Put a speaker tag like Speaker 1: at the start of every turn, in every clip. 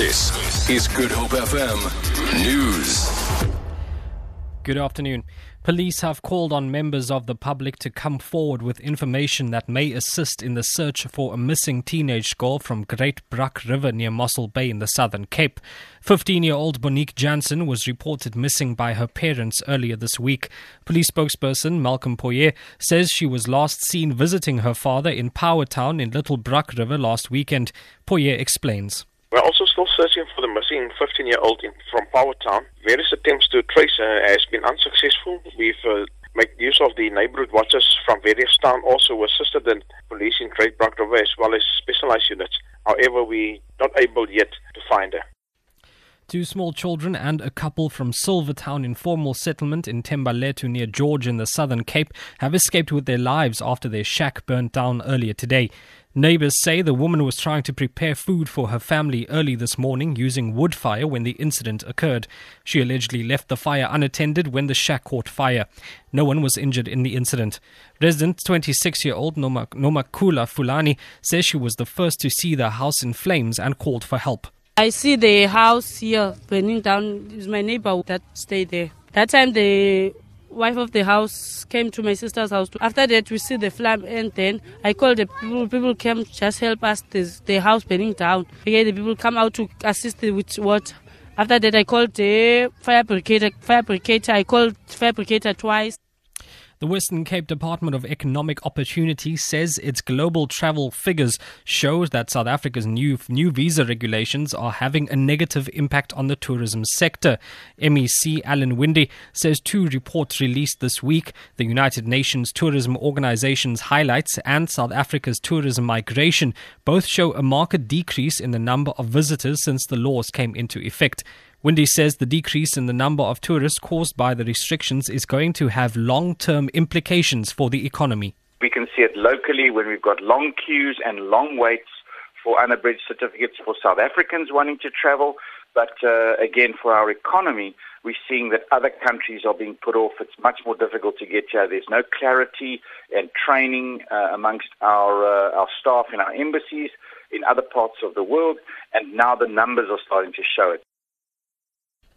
Speaker 1: This is Good Hope FM News.
Speaker 2: Good afternoon. Police have called on members of the public to come forward with information that may assist in the search for a missing teenage girl from Great Brak River near Mossel Bay in the Southern Cape. 15 year old Monique Jansen was reported missing by her parents earlier this week. Police spokesperson Malcolm Pojie says she was last seen visiting her father in Powertown in Little Brak River last weekend. Pojie explains.
Speaker 3: Still searching for the missing 15 year old from Powertown. Various attempts to trace her has been unsuccessful. We've uh, made use of the neighborhood watchers from various towns, also assisted the police in Great Brak River as well as specialized units. However, we're not able yet to find her.
Speaker 2: Two small children and a couple from Silvertown informal settlement in Thembalethu near George in the Southern Cape have escaped with their lives after their shack burnt down earlier today. Neighbors say the woman was trying to prepare food for her family early this morning using wood fire when the incident occurred. She allegedly left the fire unattended when the shack caught fire. No one was injured in the incident. Resident 26 year old Nomakula Fulani says she was the first to see the house in flames and called for help.
Speaker 4: I see the house here burning down. It's my neighbor that stayed there. That time the wife of the house came to my sister's house. After that, we see the flame, and then I called the people. People came just help us. This, the house burning down. Okay, the people come out to assist with what. After that, I called the fire brigade. Fire brigade. I called fire brigade twice.
Speaker 2: The Western Cape Department of Economic Opportunity says its global travel figures show that South Africa's new new visa regulations are having a negative impact on the tourism sector. MEC Alan Winde says two reports released this week, the United Nations Tourism Organization's highlights and South Africa's tourism migration, both show a marked decrease in the number of visitors since the laws came into effect. Winde says the decrease in the number of tourists caused by the restrictions is going to have long term implications for the economy.
Speaker 5: We can see it locally when we've got long queues and long waits for unabridged certificates for South Africans wanting to travel. But uh, again, for our economy, we're seeing that other countries are being put off. It's much more difficult to get here. There's no clarity and training uh, amongst our, uh, our staff in our embassies in other parts of the world, and now the numbers are starting to show it.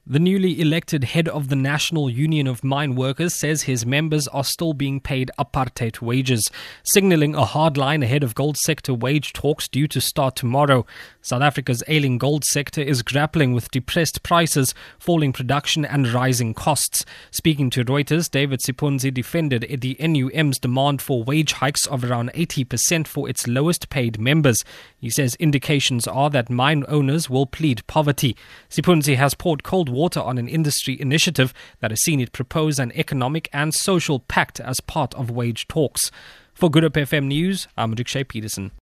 Speaker 2: The newly elected head of the National Union of Mine Workers says his members are still being paid apartheid wages, signaling a hard line ahead of gold sector wage talks due to start tomorrow. South Africa's ailing gold sector is grappling with depressed prices, falling production, and rising costs. Speaking to Reuters, David Sipunzi defended the NUM's demand for wage hikes of around 80% for its lowest paid members. He says indications are that mine owners will plead poverty. Sipunzi has poured cold water on an industry initiative that has seen it propose an economic and social pact as part of wage talks. For Good Hope FM News, I'm Rikshay Peterson.